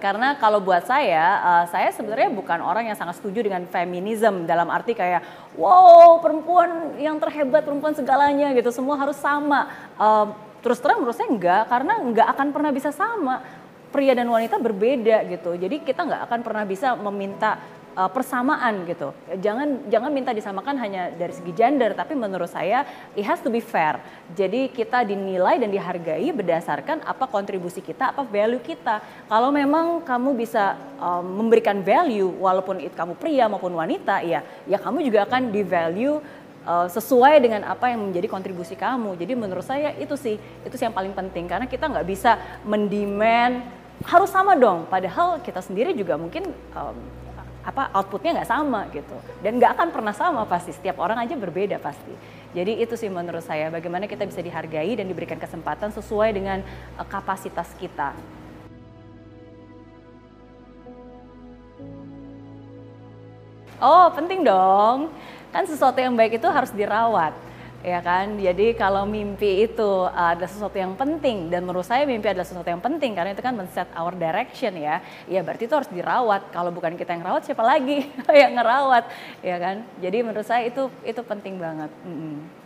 Karena kalau buat saya, uh, saya sebenarnya bukan orang yang sangat setuju dengan feminisme dalam arti kayak, wow perempuan yang terhebat, perempuan segalanya gitu, semua harus sama. Uh, terus terang menurut saya enggak, karena enggak akan pernah bisa sama. Pria dan wanita berbeda gitu, jadi kita nggak akan pernah bisa meminta uh, persamaan gitu. Jangan jangan minta disamakan hanya dari segi gender, tapi menurut saya it has to be fair. Jadi kita dinilai dan dihargai berdasarkan apa kontribusi kita, apa value kita. Kalau memang kamu bisa um, memberikan value walaupun itu kamu pria maupun wanita, ya ya kamu juga akan di value uh, sesuai dengan apa yang menjadi kontribusi kamu. Jadi menurut saya itu sih itu sih yang paling penting karena kita nggak bisa mendemand harus sama dong. Padahal kita sendiri juga mungkin um, apa outputnya nggak sama gitu. Dan nggak akan pernah sama pasti setiap orang aja berbeda pasti. Jadi itu sih menurut saya bagaimana kita bisa dihargai dan diberikan kesempatan sesuai dengan uh, kapasitas kita. Oh penting dong. Kan sesuatu yang baik itu harus dirawat ya kan? Jadi kalau mimpi itu ada sesuatu yang penting dan menurut saya mimpi adalah sesuatu yang penting karena itu kan men-set our direction ya. Ya berarti itu harus dirawat. Kalau bukan kita yang rawat siapa lagi yang ngerawat? Ya kan? Jadi menurut saya itu itu penting banget. Mm -hmm.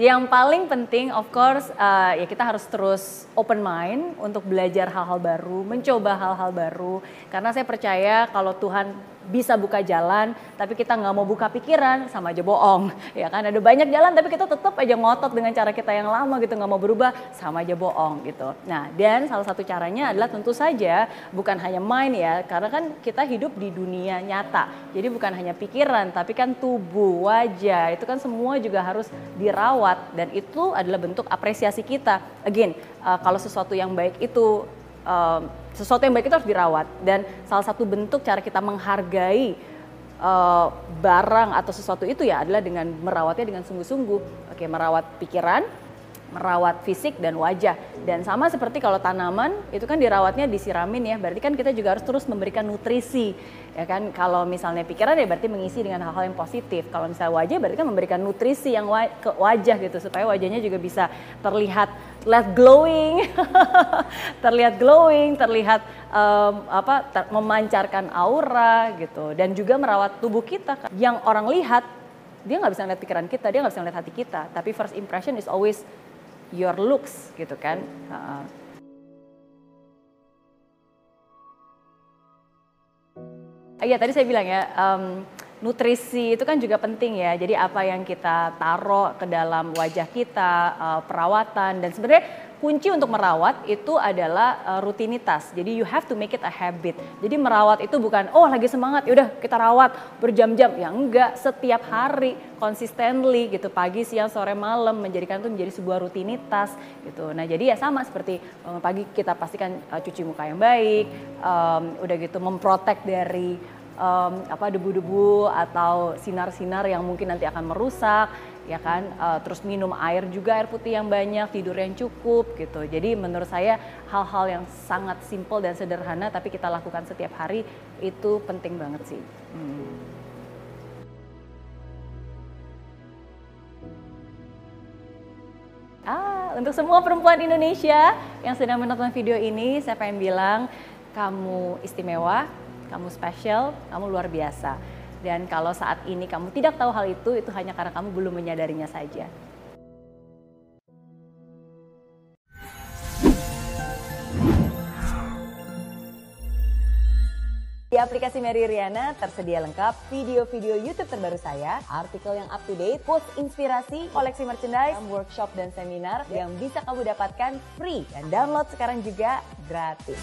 Yang paling penting, of course, uh, ya kita harus terus open mind untuk belajar hal-hal baru, mencoba hal-hal baru. Karena saya percaya kalau Tuhan bisa buka jalan, tapi kita nggak mau buka pikiran, sama aja bohong. Ya kan, ada banyak jalan, tapi kita tetap aja ngotot dengan cara kita yang lama gitu, nggak mau berubah, sama aja bohong gitu. Nah, dan salah satu caranya adalah tentu saja bukan hanya mind ya, karena kan kita hidup di dunia nyata. Jadi bukan hanya pikiran, tapi kan tubuh, wajah, itu kan semua juga harus dirawat dan itu adalah bentuk apresiasi kita. Again, uh, kalau sesuatu yang baik itu uh, sesuatu yang baik itu harus dirawat dan salah satu bentuk cara kita menghargai uh, barang atau sesuatu itu ya adalah dengan merawatnya dengan sungguh-sungguh. Oke, merawat pikiran, merawat fisik dan wajah. Dan sama seperti kalau tanaman itu kan dirawatnya disiramin ya, berarti kan kita juga harus terus memberikan nutrisi. Ya kan, kalau misalnya pikiran ya berarti mengisi dengan hal-hal yang positif. Kalau misalnya wajah berarti kan memberikan nutrisi yang wa ke wajah gitu supaya wajahnya juga bisa terlihat terlihat glowing, terlihat glowing, terlihat um, apa ter memancarkan aura gitu dan juga merawat tubuh kita yang orang lihat dia nggak bisa ngeliat pikiran kita, dia nggak bisa ngeliat hati kita. Tapi first impression is always your looks gitu kan. Uh, Iya tadi saya bilang ya um, nutrisi itu kan juga penting ya. Jadi apa yang kita taruh ke dalam wajah kita, uh, perawatan dan sebenarnya kunci untuk merawat itu adalah uh, rutinitas. Jadi you have to make it a habit. Jadi merawat itu bukan oh lagi semangat ya udah kita rawat berjam-jam ya enggak setiap hari consistently gitu pagi siang sore malam menjadikan itu menjadi sebuah rutinitas gitu. Nah jadi ya sama seperti um, pagi kita pastikan uh, cuci muka yang baik, um, udah gitu memprotek dari um, apa debu-debu atau sinar-sinar yang mungkin nanti akan merusak ya kan uh, terus minum air juga air putih yang banyak tidur yang cukup gitu jadi menurut saya hal-hal yang sangat simpel dan sederhana tapi kita lakukan setiap hari itu penting banget sih hmm. Ah, untuk semua perempuan Indonesia yang sedang menonton video ini, saya pengen bilang kamu istimewa, kamu spesial, kamu luar biasa. Dan kalau saat ini kamu tidak tahu hal itu, itu hanya karena kamu belum menyadarinya saja. Di aplikasi Mary Riana tersedia lengkap video-video YouTube terbaru saya, artikel yang up to date, post inspirasi, koleksi merchandise, workshop dan seminar yang bisa kamu dapatkan free dan download sekarang juga gratis.